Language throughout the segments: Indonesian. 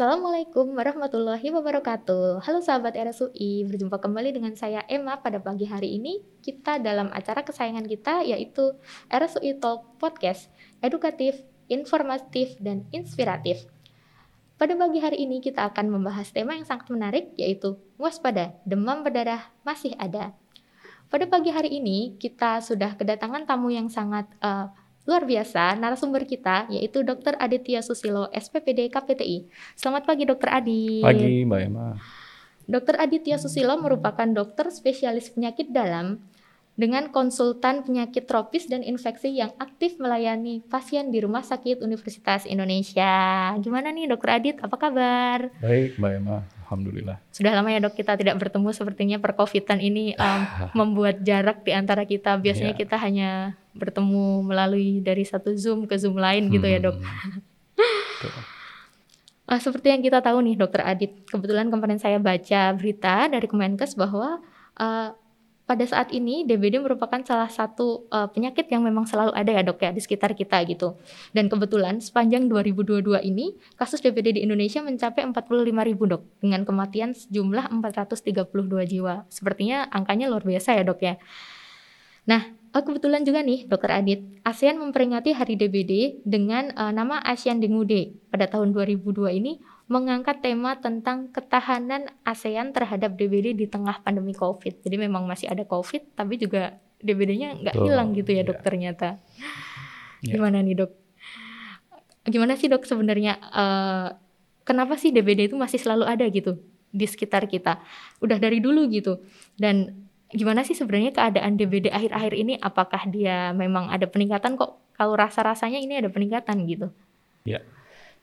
Assalamualaikum warahmatullahi wabarakatuh. Halo sahabat RSUI, berjumpa kembali dengan saya Emma pada pagi hari ini. Kita dalam acara kesayangan kita yaitu RSUI Talk Podcast, edukatif, informatif, dan inspiratif. Pada pagi hari ini kita akan membahas tema yang sangat menarik yaitu waspada, demam berdarah masih ada. Pada pagi hari ini kita sudah kedatangan tamu yang sangat uh, luar biasa narasumber kita yaitu Dr. Aditya Susilo SPPD KPTI. Selamat pagi Dr. Adit. Pagi Mbak Emma. Dr. Aditya Susilo merupakan dokter spesialis penyakit dalam dengan konsultan penyakit tropis dan infeksi yang aktif melayani pasien di Rumah Sakit Universitas Indonesia. Gimana nih Dokter Adit, apa kabar? Baik Mbak Emma, Alhamdulillah. Sudah lama ya dok kita tidak bertemu sepertinya percovidan ini um, membuat jarak di antara kita. Biasanya yeah. kita hanya bertemu melalui dari satu Zoom ke Zoom lain gitu ya dok. Uh, seperti yang kita tahu nih dokter Adit, kebetulan kemarin saya baca berita dari Kemenkes bahwa uh, pada saat ini DBD merupakan salah satu uh, penyakit yang memang selalu ada ya dok ya di sekitar kita gitu. Dan kebetulan sepanjang 2022 ini kasus DBD di Indonesia mencapai 45 ribu dok dengan kematian sejumlah 432 jiwa. Sepertinya angkanya luar biasa ya dok ya. Nah uh, kebetulan juga nih dokter Adit, ASEAN memperingati Hari DBD dengan uh, nama ASEAN Dengue Day pada tahun 2002 ini mengangkat tema tentang ketahanan ASEAN terhadap DBD di tengah pandemi COVID. Jadi memang masih ada COVID, tapi juga DBD-nya nggak hilang gitu ya dok yeah. ternyata. Yeah. Gimana nih dok? Gimana sih dok sebenarnya? Uh, kenapa sih DBD itu masih selalu ada gitu di sekitar kita? Udah dari dulu gitu. Dan gimana sih sebenarnya keadaan DBD akhir-akhir ini? Apakah dia memang ada peningkatan kok? Kalau rasa-rasanya ini ada peningkatan gitu? Ya,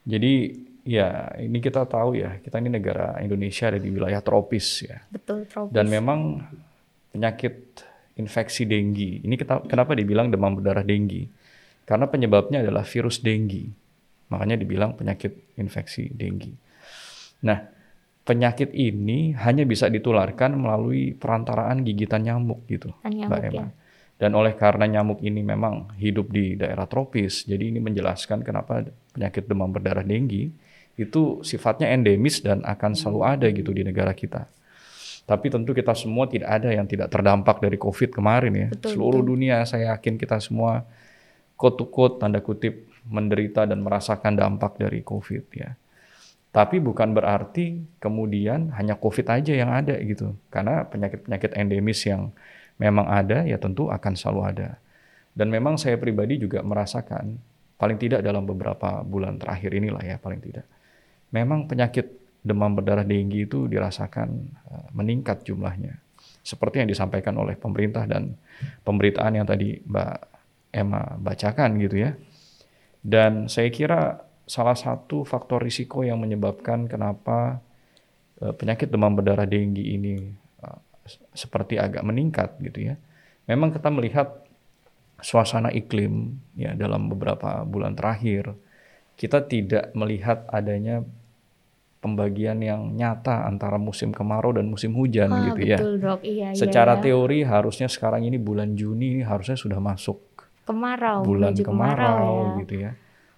jadi Ya, ini kita tahu ya, kita ini negara Indonesia ada di wilayah tropis ya. Betul, tropis. Dan memang penyakit infeksi denggi. Ini kita kenapa dibilang demam berdarah denggi? Karena penyebabnya adalah virus denggi. Makanya dibilang penyakit infeksi denggi. Nah, penyakit ini hanya bisa ditularkan melalui perantaraan gigitan nyamuk gitu, nyamuk, Mbak Emma. Ya. Dan oleh karena nyamuk ini memang hidup di daerah tropis, jadi ini menjelaskan kenapa penyakit demam berdarah denggi itu sifatnya endemis dan akan selalu ada gitu di negara kita. Tapi tentu kita semua tidak ada yang tidak terdampak dari COVID kemarin ya. Betul, Seluruh betul. dunia saya yakin kita semua quote to quote tanda kutip menderita dan merasakan dampak dari COVID ya. Tapi bukan berarti kemudian hanya COVID aja yang ada gitu. Karena penyakit-penyakit endemis yang memang ada ya tentu akan selalu ada. Dan memang saya pribadi juga merasakan paling tidak dalam beberapa bulan terakhir inilah ya paling tidak. Memang penyakit demam berdarah denggi itu dirasakan eh, meningkat jumlahnya. Seperti yang disampaikan oleh pemerintah dan pemberitaan yang tadi Mbak Emma bacakan gitu ya. Dan saya kira salah satu faktor risiko yang menyebabkan kenapa eh, penyakit demam berdarah denggi ini seperti agak meningkat gitu ya. Memang kita melihat suasana iklim ya dalam beberapa bulan terakhir kita tidak melihat adanya pembagian yang nyata antara musim kemarau dan musim hujan ah, gitu ya. betul, ya. Dok. Iya, Secara iya. teori harusnya sekarang ini bulan Juni harusnya sudah masuk kemarau, bulan kemarau, kemarau ya. gitu ya.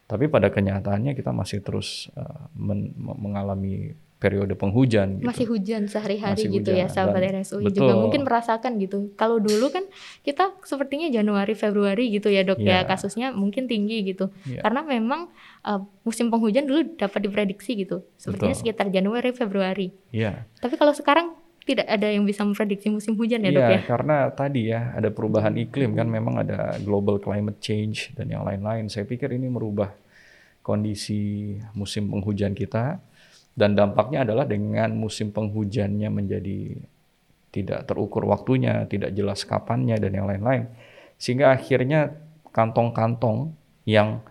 Tapi pada kenyataannya kita masih terus uh, men mengalami periode penghujan. Gitu. Masih hujan sehari-hari gitu ya sahabat Dan, RSUI betul. juga mungkin merasakan gitu. Kalau dulu kan kita sepertinya Januari Februari gitu ya dok yeah. ya iya. kasusnya mungkin tinggi gitu. Yeah. Karena memang uh, musim penghujan dulu dapat diprediksi gitu. Sepertinya betul. sekitar Januari Februari. Yeah. Tapi kalau sekarang tidak ada yang bisa memprediksi musim hujan ya dok ya? ya? karena tadi ya ada perubahan iklim kan memang ada global climate change dan yang lain-lain. Saya pikir ini merubah kondisi musim penghujan kita dan dampaknya adalah dengan musim penghujannya menjadi tidak terukur waktunya, tidak jelas kapannya dan yang lain-lain. Sehingga akhirnya kantong-kantong yang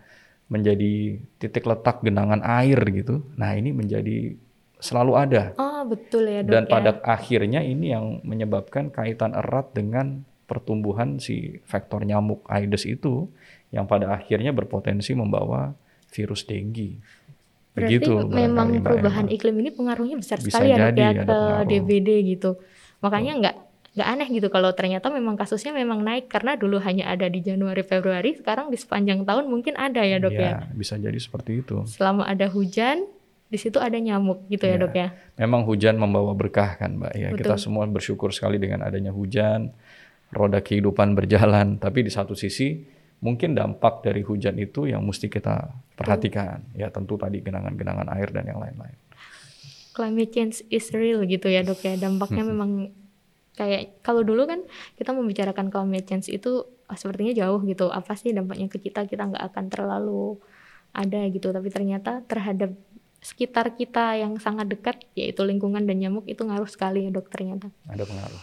menjadi titik letak genangan air gitu. Nah, ini menjadi selalu ada. Oh, betul ya, Dok. Dan ya. pada akhirnya ini yang menyebabkan kaitan erat dengan pertumbuhan si faktor nyamuk Aedes itu yang pada akhirnya berpotensi membawa virus dengue. Berarti Begitu, memang perubahan emang. iklim ini pengaruhnya besar Bisa sekali ya, ya ke DBD gitu. Makanya nggak nggak aneh gitu kalau ternyata memang kasusnya memang naik karena dulu hanya ada di Januari Februari, sekarang di sepanjang tahun mungkin ada ya dok ya. ya? Bisa jadi seperti itu. Selama ada hujan, di situ ada nyamuk gitu ya, Iya. dok ya. Memang hujan membawa berkah kan Mbak ya. Kita Betul. semua bersyukur sekali dengan adanya hujan, roda kehidupan berjalan. Tapi di satu sisi mungkin dampak dari hujan itu yang mesti kita perhatikan. Ya tentu tadi genangan-genangan air dan yang lain-lain. Climate change is real gitu ya dok ya. Dampaknya memang kayak kalau dulu kan kita membicarakan climate change itu ah, sepertinya jauh gitu. Apa sih dampaknya ke kita? Kita nggak akan terlalu ada gitu. Tapi ternyata terhadap sekitar kita yang sangat dekat yaitu lingkungan dan nyamuk itu ngaruh sekali ya dok ternyata. Ada pengaruh.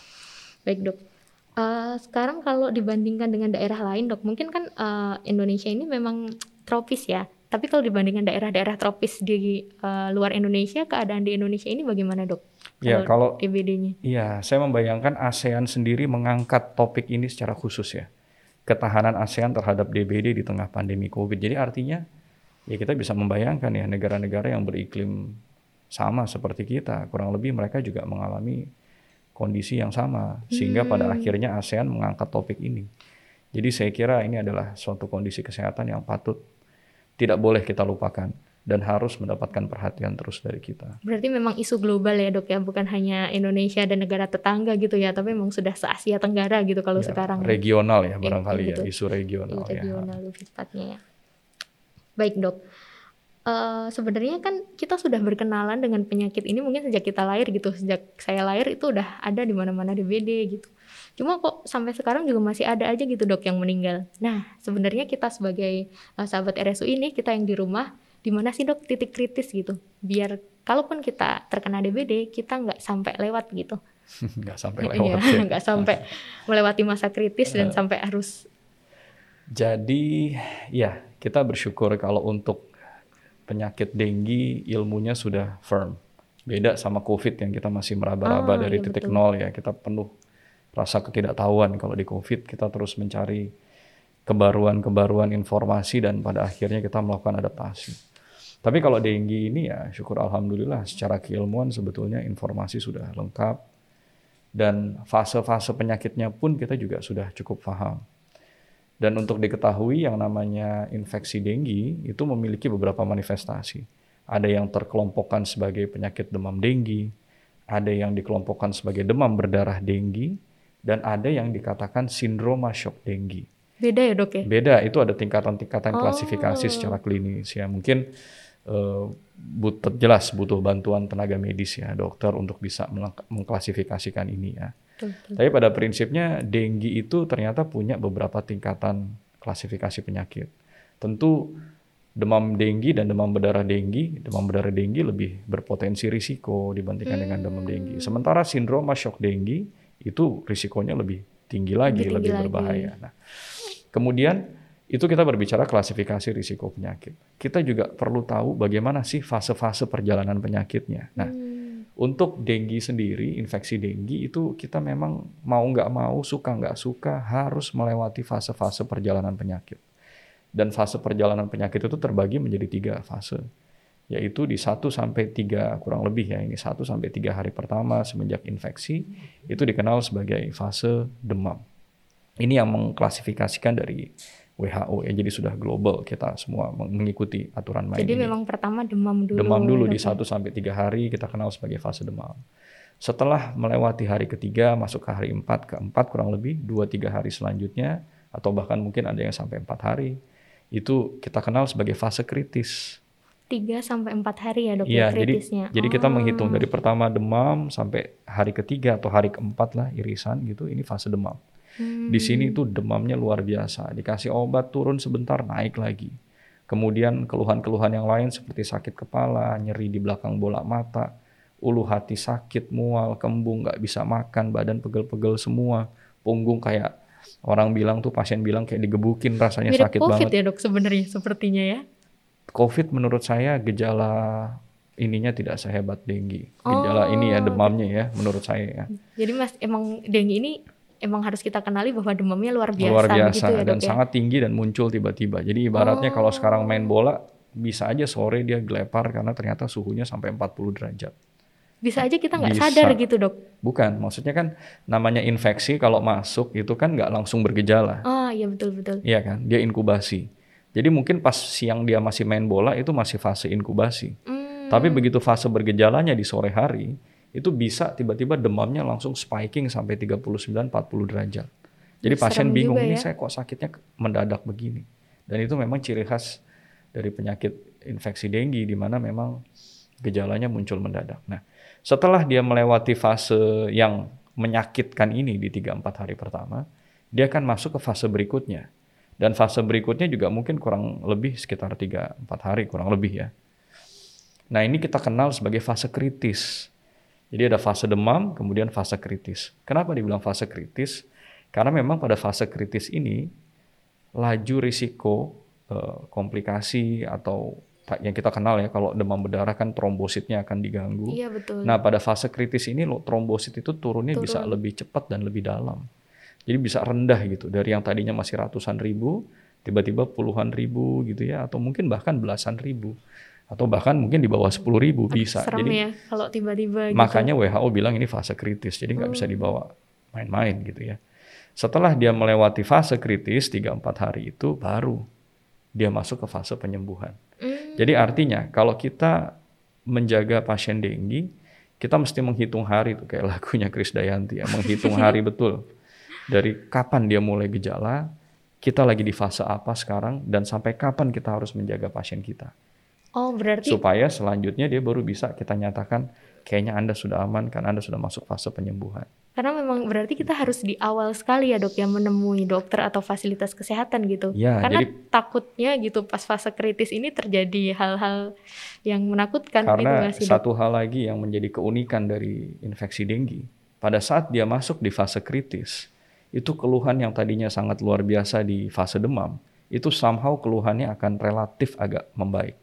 Baik dok. Eh, sekarang kalau dibandingkan dengan daerah lain dok, mungkin kan eh, Indonesia ini memang tropis ya. Tapi kalau dibandingkan daerah-daerah tropis di eh, luar Indonesia, keadaan di Indonesia ini bagaimana dok? Ya kalau DBD-nya. Iya, saya membayangkan ASEAN sendiri mengangkat topik ini secara khusus ya. Ketahanan ASEAN terhadap DBD di tengah pandemi COVID. Jadi artinya ya kita bisa membayangkan ya negara-negara yang beriklim sama seperti kita, kurang lebih mereka juga mengalami kondisi yang sama sehingga pada akhirnya ASEAN mengangkat topik ini. Jadi saya kira ini adalah suatu kondisi kesehatan yang patut tidak boleh kita lupakan dan harus mendapatkan perhatian terus dari kita. Berarti memang isu global ya dok ya, bukan hanya Indonesia dan negara tetangga gitu ya, tapi memang sudah se Asia Tenggara gitu kalau Ya, sekarang. ya. regional ya barangkali ya betul. isu regional Iya, ya. regional lebih tepatnya ya. Baik dok, Eh, sebenarnya kan kita sudah berkenalan dengan penyakit ini mungkin sejak kita lahir gitu, sejak saya lahir itu udah ada di mana-mana DBD gitu. Cuma kok sampai sekarang juga masih ada aja gitu dok yang meninggal. Nah sebenarnya kita sebagai eh, sahabat RSU ini kita yang di rumah, di mana sih dok titik kritis gitu, biar kalaupun kita terkena DBD kita nggak sampai lewat gitu. nggak sampai Iya, lewat ya. nggak sampai melewati masa kritis dan sampai harus Jadi ya kita bersyukur kalau untuk penyakit denggi ilmunya sudah firm. Beda sama COVID yang kita masih meraba-raba Ah, dari iya, titik betul. nol ya. Kita penuh rasa ketidaktahuan kalau di COVID kita terus mencari kebaruan-kebaruan informasi dan pada akhirnya kita melakukan adaptasi. Tapi kalau denggi ini ya syukur alhamdulillah secara keilmuan sebetulnya informasi sudah lengkap dan fase-fase penyakitnya pun kita juga sudah cukup paham. Dan untuk diketahui yang namanya infeksi denggi itu memiliki beberapa manifestasi. Ada yang terkelompokkan sebagai penyakit demam denggi, ada yang dikelompokkan sebagai demam berdarah denggi, dan ada yang dikatakan sindroma shock denggi. beda ya dok ya. Beda, itu ada tingkatan-tingkatan Oh. klasifikasi secara klinis ya. Mungkin eh, butuh jelas butuh bantuan tenaga medis ya, dokter untuk bisa mengklasifikasikan ini ya. Betul. Tapi pada prinsipnya denggi itu ternyata punya beberapa tingkatan klasifikasi penyakit. Tentu demam denggi dan demam berdarah denggi, demam berdarah denggi lebih berpotensi risiko dibandingkan dengan demam Hmm. denggi. Sementara sindroma shock denggi itu risikonya lebih tinggi lagi, Lebih lebih, tinggi lagi. berbahaya. Nah, kemudian itu kita berbicara klasifikasi risiko penyakit. Kita juga perlu tahu bagaimana sih fase-fase perjalanan penyakitnya. Nah, Hmm. Untuk denggi sendiri, infeksi denggi itu kita memang mau nggak mau, suka nggak suka harus melewati fase-fase perjalanan penyakit. Dan fase perjalanan penyakit itu terbagi menjadi tiga fase, yaitu di 1 sampai 3 kurang lebih ya ini 1 sampai 3 hari pertama semenjak infeksi itu dikenal sebagai fase demam. Ini yang mengklasifikasikan dari WHO ya jadi sudah global kita semua mengikuti aturan main Jadi ini. memang pertama demam dulu. Demam dulu di dok, 1 sampai 3 hari kita kenal sebagai fase demam. Setelah melewati hari ketiga masuk ke hari 4 keempat kurang lebih 2-3 hari selanjutnya atau bahkan mungkin ada yang sampai 4 hari itu kita kenal sebagai fase kritis. Tiga sampai empat hari ya dok Iya, ya jadi kritisnya. jadi kita Oh. menghitung dari pertama demam sampai hari ketiga atau hari keempat lah irisan gitu ini fase demam. Hmm. Di sini tuh demamnya luar biasa. Dikasih obat turun sebentar naik lagi. Kemudian keluhan-keluhan yang lain seperti sakit kepala, nyeri di belakang bola mata, ulu hati sakit, mual, kembung, nggak bisa makan, badan pegel-pegel semua, punggung kayak orang bilang tuh pasien bilang kayak digebukin rasanya Mirip sakit COVID banget. ya dok sebenarnya sepertinya ya. COVID menurut saya gejala ininya tidak sehebat denggi. Gejala Oh. ini ya demamnya ya menurut saya ya. Jadi mas emang dengue ini emang harus kita kenali bahwa demamnya luar biasa, luar biasa begitu ya dan dok ya. sangat tinggi dan muncul tiba-tiba. Jadi ibaratnya kalau Oh. sekarang main bola bisa aja sore dia gelepar karena ternyata suhunya sampai 40 derajat. Bisa aja kita nggak sadar gitu dok. Bukan, maksudnya kan namanya infeksi kalau masuk itu kan nggak langsung bergejala. Oh iya betul betul. Iya kan? Dia inkubasi. Jadi mungkin pas siang dia masih main bola itu masih fase inkubasi. Hmm. Tapi begitu fase bergejalanya di sore hari, itu bisa tiba-tiba demamnya langsung spiking sampai 39 40 derajat. Jadi pasien Serem bingung ini ya. saya kok sakitnya mendadak begini. Dan itu memang ciri khas dari penyakit infeksi denggi di mana memang gejalanya muncul mendadak. Nah, setelah dia melewati fase yang menyakitkan ini di 3 4 hari pertama, dia akan masuk ke fase berikutnya. Dan fase berikutnya juga mungkin kurang lebih sekitar 3 4 hari kurang lebih ya. Nah, ini kita kenal sebagai fase kritis. Jadi ada fase demam, kemudian fase kritis. Kenapa dibilang fase kritis? Karena memang pada fase kritis ini laju risiko eh, komplikasi atau ta- yang kita kenal ya kalau demam berdarah kan trombositnya akan diganggu. Iya betul. Nah, pada fase kritis ini lo trombosit itu turunnya bisa Turun. lebih cepat dan lebih dalam. Jadi bisa rendah gitu dari yang tadinya masih ratusan ribu tiba-tiba puluhan ribu gitu ya atau mungkin bahkan belasan ribu atau bahkan mungkin di bawah 10 ribu bisa. Serem Jadi ya kalau tiba-tiba gitu. makanya WHO bilang ini fase kritis. Jadi nggak bisa dibawa main-main gitu ya. Setelah dia melewati fase kritis 3-4 hari itu baru dia masuk ke fase penyembuhan. Hmm, Jadi artinya kalau kita menjaga pasien denggi, kita mesti menghitung hari itu kayak lagunya Chris Dayanti ya, menghitung hari betul. Dari kapan dia mulai gejala, kita lagi di fase apa sekarang dan sampai kapan kita harus menjaga pasien kita. Oh berarti Supaya selanjutnya dia baru bisa kita nyatakan kayaknya Anda sudah aman kan Anda sudah masuk fase penyembuhan. karena memang berarti kita harus di awal sekali ya dok yang menemui dokter atau fasilitas kesehatan gitu. Ya, karena jadi- takutnya gitu pas fase kritis ini terjadi hal-hal yang menakutkan gitu Karena nggak sih dok? satu hal lagi yang menjadi keunikan dari infeksi denggi, pada saat dia masuk di fase kritis, itu keluhan yang tadinya sangat luar biasa di fase demam, itu somehow keluhannya akan relatif agak membaik.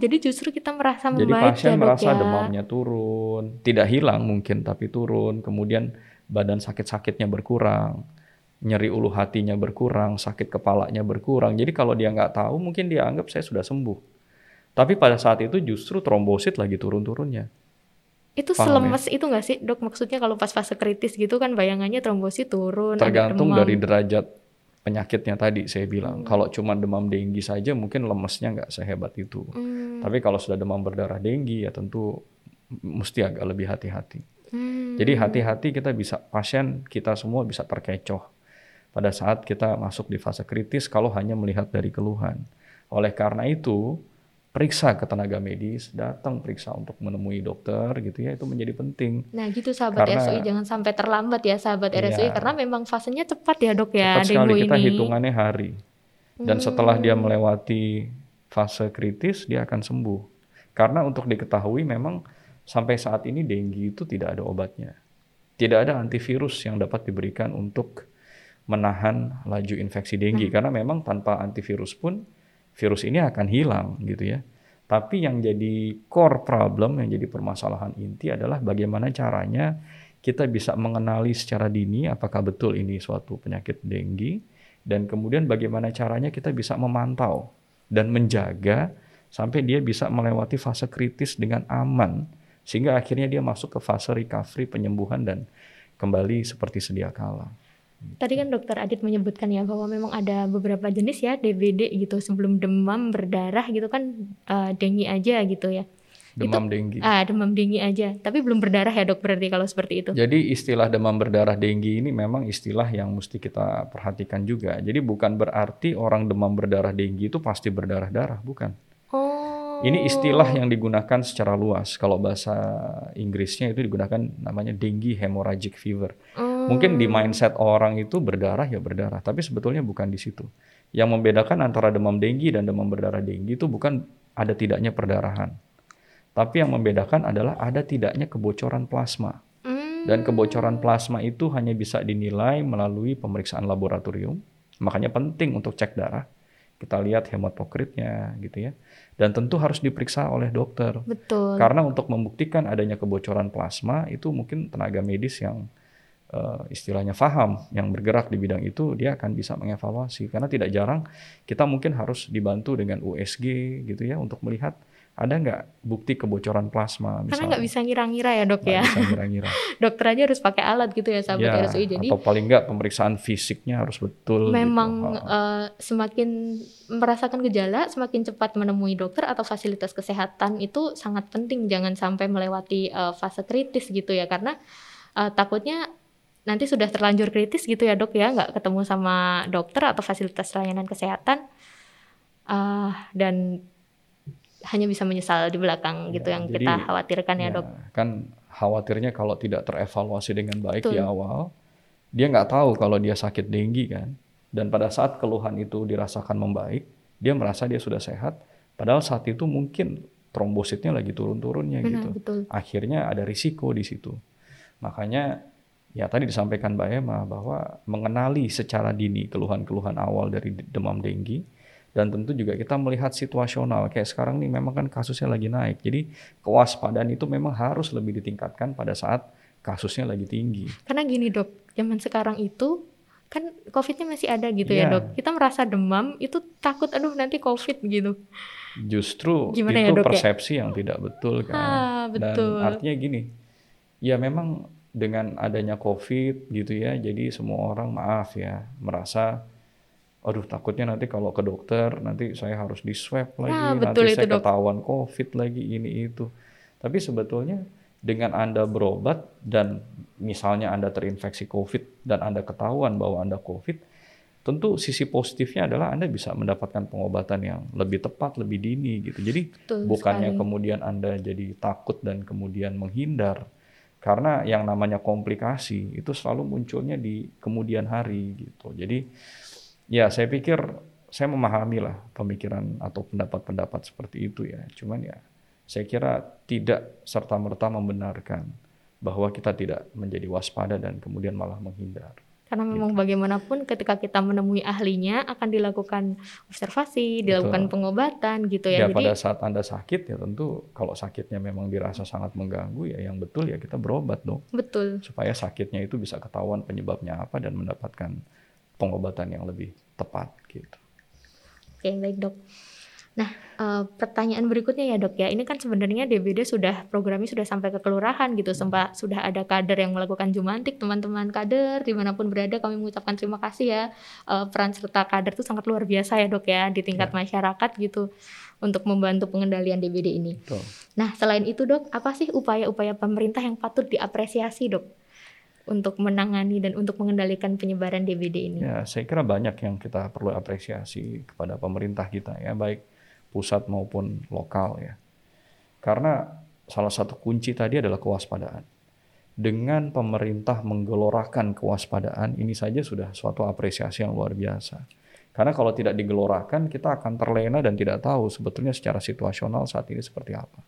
Jadi justru kita merasa Jadi membaik pasien ya merasa ya. demamnya turun, tidak hilang mungkin tapi turun, kemudian badan sakit-sakitnya berkurang, nyeri ulu hatinya berkurang, sakit kepalanya berkurang. Jadi kalau dia nggak tahu mungkin dia anggap saya sudah sembuh. Tapi pada saat itu justru trombosit lagi turun-turunnya. Itu Paham ya? selemes itu nggak sih dok? Maksudnya kalau pas fase kritis gitu kan bayangannya trombosit turun, Tergantung dari derajat penyakitnya tadi saya bilang. Kalau cuma demam denggi saja mungkin lemesnya nggak sehebat itu. Hmm, Tapi kalau sudah demam berdarah denggi ya tentu mesti agak lebih hati-hati. hmm. Jadi hati-hati kita bisa pasien kita semua bisa terkecoh pada saat kita masuk di fase kritis kalau hanya melihat dari keluhan. Oleh karena itu periksa ke tenaga medis, datang periksa untuk menemui dokter gitu ya itu menjadi penting. Nah gitu sahabat Karena- RSUI jangan sampai terlambat ya sahabat RSUI Iya. karena memang fasenya cepat ya dok ya Cepat demo sekali kita ini. hitungannya hari. Dan setelah dia Hmm. melewati fase kritis dia akan sembuh. Karena untuk diketahui memang sampai saat ini denggi itu tidak ada obatnya. Tidak ada antivirus yang dapat diberikan untuk menahan laju infeksi denggi karena memang tanpa antivirus pun virus ini akan hilang gitu ya. Tapi yang jadi core problem, yang jadi permasalahan inti adalah bagaimana caranya kita bisa mengenali secara dini apakah betul ini suatu penyakit denggi dan kemudian bagaimana caranya kita bisa memantau dan menjaga sampai dia bisa melewati fase kritis dengan aman sehingga akhirnya dia masuk ke fase recovery penyembuhan dan kembali seperti sedia kala. Tadi kan dokter Adit menyebutkan ya bahwa memang ada beberapa jenis ya DBD gitu sebelum demam berdarah gitu kan eh, dengi aja gitu ya. Demam denggi. Ah demam dengi aja tapi belum berdarah ya dok berarti kalau seperti itu. Jadi istilah demam berdarah denggi ini memang istilah yang mesti kita perhatikan juga. Jadi bukan berarti orang demam berdarah denggi itu pasti berdarah-darah, bukan. Oh. Ini istilah yang digunakan secara luas. Kalau bahasa Inggrisnya itu digunakan namanya dengue hemorrhagic fever. Oh. Mungkin di mindset orang itu berdarah ya berdarah, tapi sebetulnya bukan di situ. Yang membedakan antara demam denggi dan demam berdarah denggi itu bukan ada tidaknya perdarahan. Tapi yang membedakan adalah ada tidaknya kebocoran plasma. Hmm. Dan kebocoran plasma itu hanya bisa dinilai melalui pemeriksaan laboratorium. Makanya penting untuk cek darah. Kita lihat hematokritnya gitu ya. Dan tentu harus diperiksa oleh dokter. Betul. Karena untuk membuktikan adanya kebocoran plasma itu mungkin tenaga medis yang eh, istilahnya paham, yang bergerak di bidang itu dia akan bisa mengevaluasi. Karena tidak jarang kita mungkin harus dibantu dengan USG gitu ya untuk melihat ada nggak bukti kebocoran plasma misalnya? Karena nggak bisa ngira-ngira ya dok gak ya. Bisa ngira-ngira. Dokter aja harus pakai alat gitu ya sahabat ya, RSUI. Jadi atau paling nggak pemeriksaan fisiknya harus betul. Gitu. Memang gitu. uh, semakin merasakan gejala, semakin cepat menemui dokter atau fasilitas kesehatan itu sangat penting. Jangan sampai melewati uh, fase kritis gitu ya, karena uh, takutnya nanti sudah terlanjur kritis gitu ya dok ya, nggak ketemu sama dokter atau fasilitas layanan kesehatan. Uh, dan hanya bisa menyesal di belakang gitu ya, yang jadi, kita khawatirkan ya, ya dok. Kan khawatirnya kalau tidak terevaluasi dengan baik Betul. di awal, dia nggak tahu kalau dia sakit denggi kan. Dan pada saat keluhan itu dirasakan membaik, dia merasa dia sudah sehat. Padahal saat itu mungkin trombositnya lagi turun-turunnya gitu. Betul. Akhirnya ada risiko di situ. Makanya ya tadi disampaikan Mbak Emma bahwa mengenali secara dini keluhan-keluhan awal dari demam denggi dan tentu juga kita melihat situasional kayak sekarang nih memang kan kasusnya lagi naik jadi kewaspadaan itu memang harus lebih ditingkatkan pada saat kasusnya lagi tinggi karena gini dok zaman sekarang itu kan covidnya masih ada gitu yeah. ya iya. dok kita merasa demam itu takut aduh nanti covid gitu justru Gimana itu ya, dok, ya? persepsi ya? yang tidak betul kan ah, betul. dan artinya gini ya memang dengan adanya covid gitu ya jadi semua orang maaf ya merasa aduh takutnya nanti kalau ke dokter nanti saya harus di swab lagi nah, nanti saya dok. ketahuan covid lagi ini itu tapi sebetulnya dengan anda berobat dan misalnya anda terinfeksi covid dan anda ketahuan bahwa anda covid tentu sisi positifnya adalah anda bisa mendapatkan pengobatan yang lebih tepat lebih dini gitu jadi Betul bukannya sekali. kemudian anda jadi takut dan kemudian menghindar karena yang namanya komplikasi itu selalu munculnya di kemudian hari gitu jadi ya saya pikir saya memahami lah pemikiran atau pendapat-pendapat seperti itu ya. Cuman ya saya kira tidak serta-merta membenarkan bahwa kita tidak menjadi waspada dan kemudian malah menghindar. Karena memang gitu. bagaimanapun ketika kita menemui ahlinya akan dilakukan observasi, dilakukan Betul. pengobatan gitu ya. Ya Jadi, pada saat Anda sakit ya tentu kalau sakitnya memang dirasa sangat mengganggu ya yang betul ya kita berobat dong. Betul. Supaya sakitnya itu bisa ketahuan penyebabnya apa dan mendapatkan pengobatan yang lebih tepat gitu. Oke baik dok. Nah uh, pertanyaan berikutnya ya dok ya ini kan sebenarnya DBD sudah programnya sudah sampai ke kelurahan gitu sempat sudah ada kader yang melakukan jumantik teman-teman kader di mana pun berada kami mengucapkan terima kasih ya uh, peran serta kader itu sangat luar biasa ya dok ya di tingkat ya. masyarakat gitu untuk membantu pengendalian DBD ini. Betul. Nah selain itu dok apa sih upaya-upaya pemerintah yang patut diapresiasi dok untuk menangani dan untuk mengendalikan penyebaran DBD ini? Ya, saya kira banyak yang kita perlu apresiasi kepada pemerintah kita ya, baik pusat maupun lokal ya. Karena salah satu kunci tadi adalah kewaspadaan. Dengan pemerintah menggelorakan kewaspadaan, ini saja sudah suatu apresiasi yang luar biasa. Karena kalau tidak digelorakan, kita akan terlena dan tidak tahu sebetulnya secara situasional saat ini seperti apa.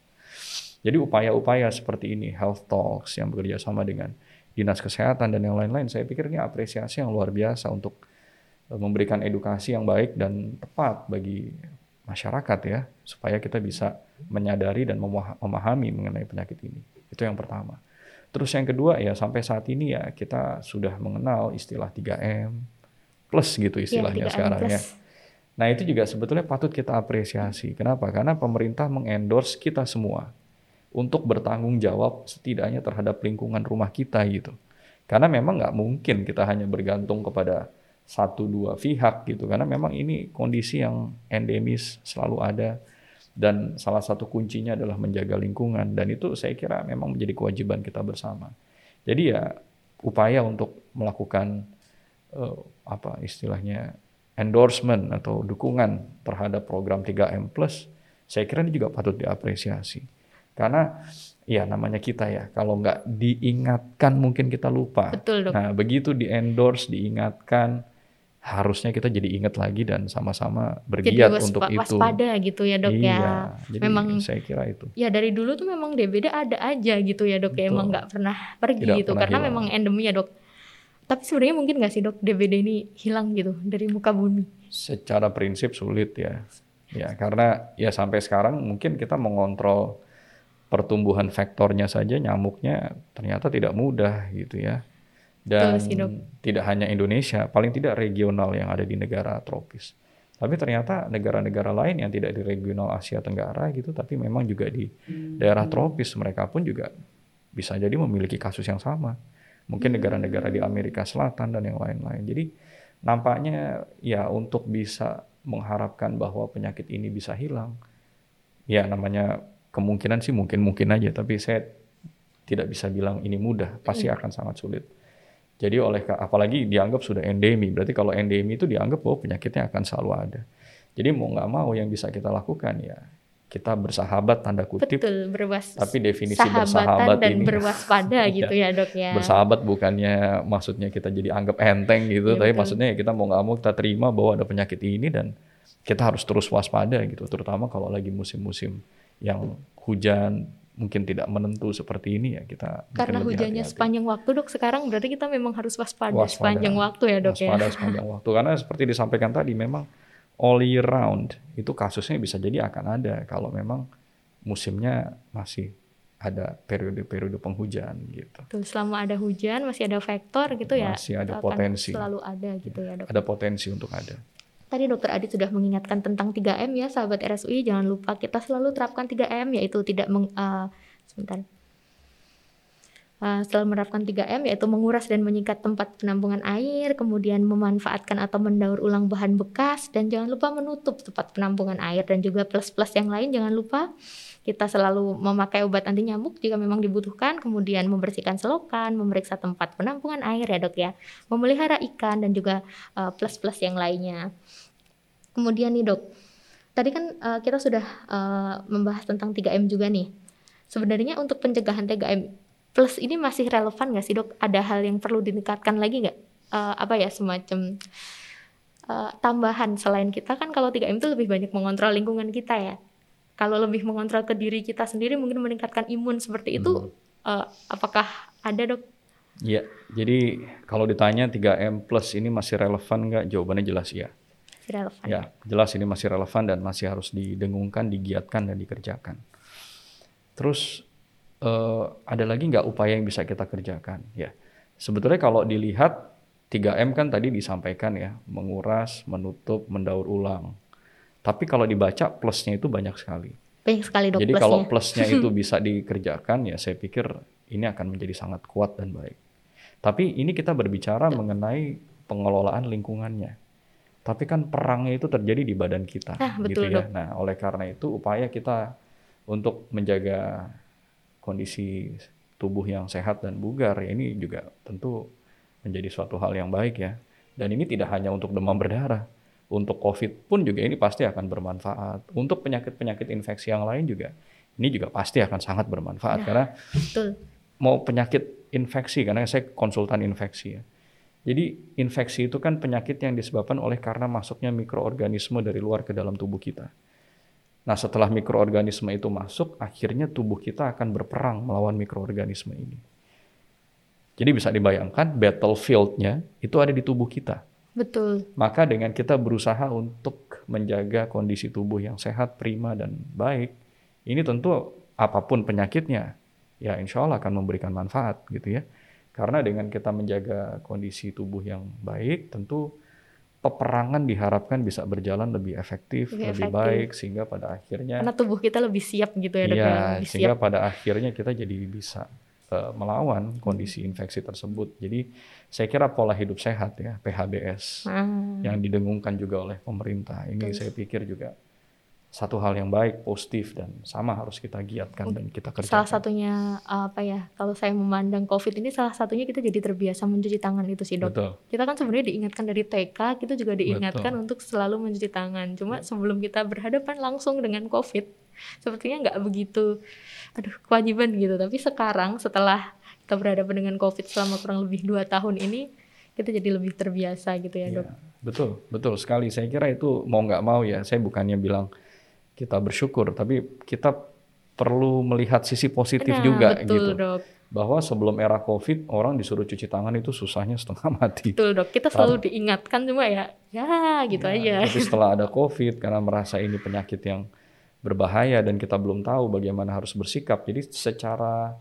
Jadi upaya-upaya seperti ini, health talks yang bekerja sama dengan dinas kesehatan dan yang lain-lain. Saya pikir ini apresiasi yang luar biasa untuk eh, memberikan edukasi yang baik dan tepat bagi masyarakat ya, supaya kita bisa menyadari dan memahami mengenai penyakit ini. Itu yang pertama. Terus yang kedua ya sampai saat ini ya kita sudah mengenal istilah 3M plus gitu iya, istilahnya ya, sekarang plus. ya. Nah itu juga sebetulnya patut kita apresiasi. Kenapa? Karena pemerintah mengendorse kita semua untuk bertanggung jawab setidaknya terhadap lingkungan rumah kita gitu. Karena memang nggak mungkin kita hanya bergantung kepada satu dua pihak gitu karena memang ini kondisi yang endemis selalu ada dan salah satu kuncinya adalah menjaga lingkungan dan itu saya kira memang menjadi kewajiban kita bersama. Jadi ya upaya untuk melakukan uh, apa istilahnya endorsement atau dukungan terhadap program 3M plus saya kira ini juga patut diapresiasi. Karena ya namanya kita ya, kalau nggak diingatkan mungkin kita lupa. Betul dok. Nah begitu di endorse, diingatkan, harusnya kita jadi ingat lagi dan sama-sama bergiat jadi untuk itu. waspada gitu ya dok ya. iya, ya. Jadi memang saya kira itu. Ya dari dulu tuh memang DBD ada aja gitu ya dok ya emang nggak pernah pergi Tidak gitu pernah karena hilang. memang endemi ya dok. Tapi sebenarnya mungkin nggak sih dok DBD ini hilang gitu dari muka bumi? Secara prinsip sulit ya. Ya karena ya sampai sekarang mungkin kita mengontrol pertumbuhan vektornya saja nyamuknya ternyata tidak mudah gitu ya. Dan tidak hanya Indonesia, paling tidak regional yang ada di negara tropis. Tapi ternyata negara-negara lain yang tidak di regional Asia Tenggara gitu, tapi memang juga di daerah tropis mereka pun juga bisa jadi memiliki kasus yang sama. Mungkin negara-negara di Amerika Selatan dan yang lain-lain. Jadi nampaknya ya untuk bisa mengharapkan bahwa penyakit ini bisa hilang, ya namanya kemungkinan sih mungkin-mungkin aja, tapi saya tidak bisa bilang ini mudah, pasti Iya. akan sangat sulit. Jadi oleh apalagi dianggap sudah endemi, berarti kalau endemi itu dianggap bahwa penyakitnya akan selalu ada. Jadi mau nggak mau yang bisa kita lakukan ya kita bersahabat tanda kutip, Betul, berwas tapi definisi bersahabat dan ini berwaspada gitu ya dok ya. bersahabat bukannya maksudnya kita jadi anggap enteng gitu, Iya, tapi betul. maksudnya ya kita mau nggak mau kita terima bahwa ada penyakit ini dan kita harus terus waspada gitu, terutama kalau lagi musim-musim yang hujan mungkin tidak menentu seperti ini ya kita Karena hujannya hati-hati. sepanjang waktu dok, sekarang berarti kita memang harus waspada, Waspada. sepanjang waktu ya dok ya. waspada sepanjang waktu karena seperti disampaikan tadi memang all year round itu kasusnya bisa jadi akan ada kalau memang musimnya masih ada periode-periode penghujan gitu. Betul, selama ada hujan masih ada faktor gitu ya. Masih ada potensi. Selalu ada gitu ya dok. Ada potensi untuk ada. Tadi dokter Adit sudah mengingatkan tentang 3M ya sahabat RSUI jangan lupa kita selalu terapkan 3M yaitu tidak meng, eh, sebentar. Eh, selalu menerapkan 3M yaitu menguras dan menyikat tempat penampungan air, kemudian memanfaatkan atau mendaur ulang bahan bekas dan jangan lupa menutup tempat penampungan air dan juga plus-plus yang lain jangan lupa kita selalu memakai obat anti nyamuk jika memang dibutuhkan, kemudian membersihkan selokan, memeriksa tempat penampungan air ya dok ya, memelihara ikan dan juga eh, plus-plus yang lainnya. Kemudian nih dok, tadi kan eh, kita sudah eh, membahas tentang 3M juga nih. Sebenarnya untuk pencegahan 3M plus ini masih relevan nggak sih dok? Ada hal yang perlu ditingkatkan lagi nggak? Eh, apa ya semacam eh, tambahan selain kita kan kalau 3M itu lebih banyak mengontrol lingkungan kita ya. Kalau lebih mengontrol ke diri kita sendiri mungkin meningkatkan imun seperti itu. eh, apakah ada dok? Iya, jadi kalau ditanya 3M plus ini masih relevan nggak? Jawabannya jelas iya. Relevan. Ya, jelas ini masih relevan dan masih harus didengungkan, digiatkan dan dikerjakan. Terus eh, ada lagi nggak upaya yang bisa kita kerjakan? Ya, sebetulnya kalau dilihat 3M kan tadi disampaikan ya, menguras, menutup, mendaur ulang. Tapi kalau dibaca plusnya itu banyak sekali. Banyak sekali dok Jadi plusnya. kalau plusnya itu bisa dikerjakan ya saya pikir ini akan menjadi sangat kuat dan baik. Tapi ini kita berbicara mengenai pengelolaan lingkungannya. Tapi kan perangnya itu terjadi di badan kita Nah, gitu betul, ya. Dok. Nah, oleh karena itu upaya kita untuk menjaga kondisi tubuh yang sehat dan bugar ya ini juga tentu menjadi suatu hal yang baik ya. Dan ini tidak hanya untuk demam berdarah. Untuk COVID pun juga ini pasti akan bermanfaat. Untuk penyakit-penyakit infeksi yang lain juga ini juga pasti akan sangat bermanfaat Nah. karena Betul. mau penyakit infeksi karena saya konsultan infeksi ya. Jadi infeksi itu kan penyakit yang disebabkan oleh karena masuknya mikroorganisme dari luar ke dalam tubuh kita. Nah, setelah mikroorganisme itu masuk, akhirnya tubuh kita akan berperang melawan mikroorganisme ini. Jadi bisa dibayangkan battlefield-nya itu ada di tubuh kita. Betul. Maka dengan kita berusaha untuk menjaga kondisi tubuh yang sehat, prima, dan baik, ini tentu apa pun penyakitnya, ya insya Allah akan memberikan manfaat gitu ya. Karena dengan kita menjaga kondisi tubuh yang baik, tentu peperangan diharapkan bisa berjalan lebih efektif, Lebih lebih, efektif. baik, sehingga pada akhirnya Karena tubuh kita lebih siap gitu ya dok Iya, ya. Sehingga siap. pada akhirnya kita jadi bisa eh, melawan kondisi infeksi tersebut. Jadi saya kira pola hidup sehat ya, PHBS Ah, yang didengungkan juga oleh pemerintah. Ini Betul. saya pikir juga satu hal yang baik, positif dan sama harus kita giatkan dan kita kerjakan. salah satunya apa ya? Kalau saya memandang COVID ini salah satunya kita jadi terbiasa mencuci tangan itu sih dok. Betul. Kita kan sebenarnya diingatkan dari TK, kita juga diingatkan Betul. untuk selalu mencuci tangan. Cuma sebelum kita berhadapan langsung dengan COVID, sepertinya nggak begitu, aduh kewajiban gitu. Tapi sekarang setelah kita berhadapan dengan COVID selama kurang lebih dua tahun ini, kita jadi lebih terbiasa gitu ya dok. Iya, betul, betul sekali. Saya kira itu mau nggak mau ya. Saya bukannya bilang kita bersyukur, tapi kita perlu melihat sisi positif Nah, juga betul gitu. dok, Bahwa sebelum era COVID orang disuruh cuci tangan itu susahnya setengah mati. betul dok. Kita selalu diingatkan cuma ya, ya gitu Ya, aja. Tapi setelah ada COVID karena merasa ini penyakit yang berbahaya dan kita belum tahu bagaimana harus bersikap. Jadi secara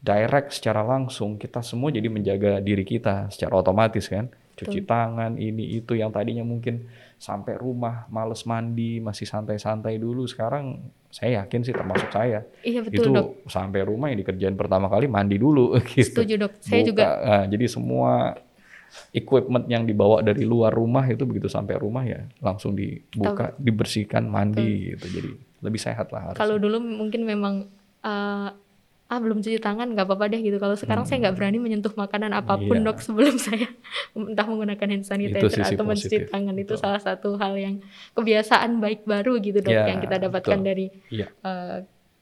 direct, secara langsung kita semua jadi menjaga diri kita secara otomatis kan. cuci tangan ini itu yang tadinya mungkin sampai rumah males mandi masih santai-santai dulu sekarang saya yakin sih termasuk saya Iya betul itu dok. sampai rumah yang dikerjain pertama kali mandi dulu gitu. Setuju dok. Saya Buka. juga Nah, jadi semua equipment yang dibawa dari luar rumah itu begitu sampai rumah ya langsung dibuka, dibersihkan, mandi gitu. Jadi lebih sehat lah harus. kalau dulu mungkin memang eh, ah belum cuci tangan nggak apa-apa deh gitu. Kalau sekarang saya nggak berani menyentuh makanan apa pun Hmm. Iya. dok sebelum saya entah menggunakan hand sanitizer atau mencuci tangan itu betul. salah satu hal yang kebiasaan baik baru gitu dok Ya, yang kita dapatkan betul. dari eh,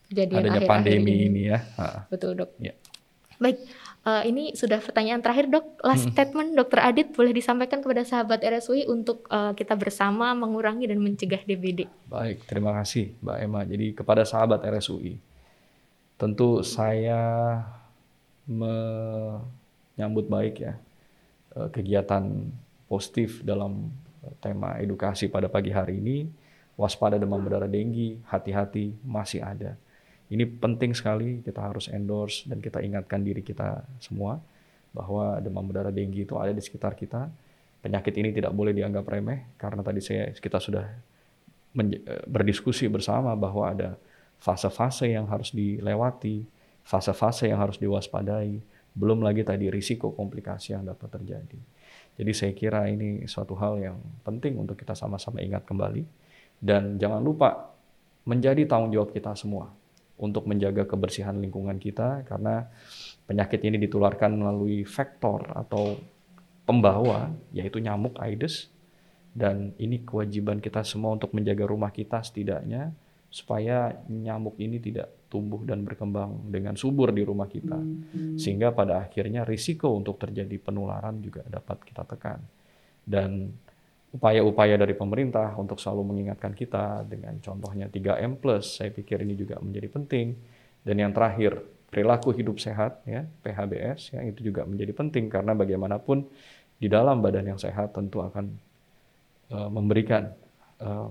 kejadian Adanya akhir-akhir pandemi ini. ini ya. Ha. Betul dok. Iya. Baik, eh, ini sudah pertanyaan terakhir dok. Last Hmm. statement dokter Adit boleh disampaikan kepada sahabat RSUI untuk eh, kita bersama mengurangi dan mencegah DBD. Baik, terima kasih Mbak Emma. Jadi kepada sahabat RSUI, tentu saya menyambut baik ya eh, kegiatan positif dalam tema edukasi pada pagi hari ini. Waspada demam berdarah denggi, hati-hati masih ada. Ini penting sekali kita harus endorse dan kita ingatkan diri kita semua bahwa demam berdarah denggi itu ada di sekitar kita. Penyakit ini tidak boleh dianggap remeh karena tadi saya kita sudah eh, berdiskusi bersama bahwa ada fase-fase yang harus dilewati, fase-fase yang harus diwaspadai, belum lagi tadi risiko komplikasi yang dapat terjadi. Jadi saya kira ini suatu hal yang penting untuk kita sama-sama ingat kembali dan jangan lupa menjadi tanggung jawab kita semua untuk menjaga kebersihan lingkungan kita karena penyakit ini ditularkan melalui vektor atau pembawa yaitu nyamuk Aedes. Dan ini kewajiban kita semua untuk menjaga rumah kita setidaknya supaya nyamuk ini tidak tumbuh dan berkembang dengan subur di rumah kita. Sehingga pada akhirnya risiko untuk terjadi penularan juga dapat kita tekan. Dan upaya-upaya dari pemerintah untuk selalu mengingatkan kita dengan contohnya 3M saya pikir ini juga menjadi penting. Dan yang terakhir perilaku hidup sehat ya PHBS ya itu juga menjadi penting karena bagaimanapun di dalam badan yang sehat tentu akan eh, memberikan eh,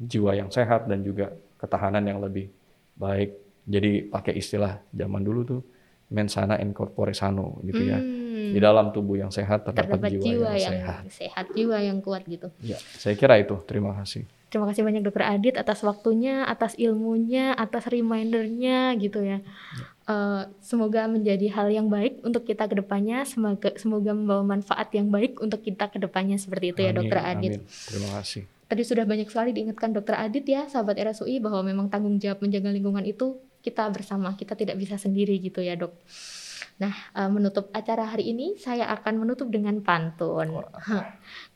jiwa yang sehat dan juga ketahanan yang lebih baik. Jadi pakai istilah zaman dulu tuh mensana in corpore sano gitu ya. Hmm, di dalam tubuh yang sehat terdapat, terdapat jiwa, yang, sehat sehat, jiwa yang kuat gitu. ya saya kira itu terima kasih Terima kasih banyak dokter Adit atas waktunya, atas ilmunya, atas remindernya gitu ya. Eh, semoga menjadi hal yang baik untuk kita ke depannya. Semoga semoga membawa manfaat yang baik untuk kita ke depannya seperti itu ya Amin, dokter Adit. amin. terima kasih Tadi sudah banyak sekali diingatkan dokter Adit ya, sahabat RSUI bahwa memang tanggung jawab menjaga lingkungan itu kita bersama, kita tidak bisa sendiri gitu ya dok. Nah, eh, menutup acara hari ini saya akan menutup dengan pantun.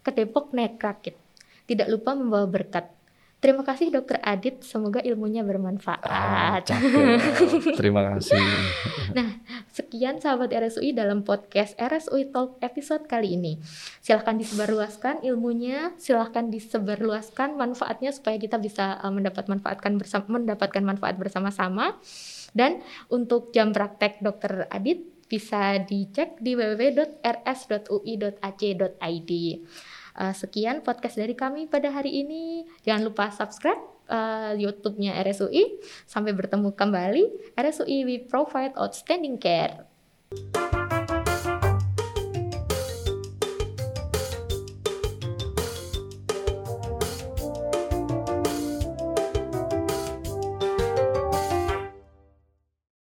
Ke Depok naik rakit, tidak lupa membawa berkat. Terima kasih dokter Adit, semoga ilmunya Ah, bermanfaat. cakep. terima kasih Sekian sahabat RSUI dalam podcast RSUI Talk episode kali ini. Silahkan disebarluaskan ilmunya, silahkan disebarluaskan manfaatnya supaya kita bisa uh, mendapat manfaatkan bersama, mendapatkan manfaat bersama-sama. Dan untuk jam praktek Dokter Adit bisa dicek di www.rs.ui.ac.id. Uh, sekian podcast dari kami pada hari ini. Jangan lupa subscribe uh, YouTube-nya RSUI. Sampai bertemu kembali. RSUI we provide outstanding care.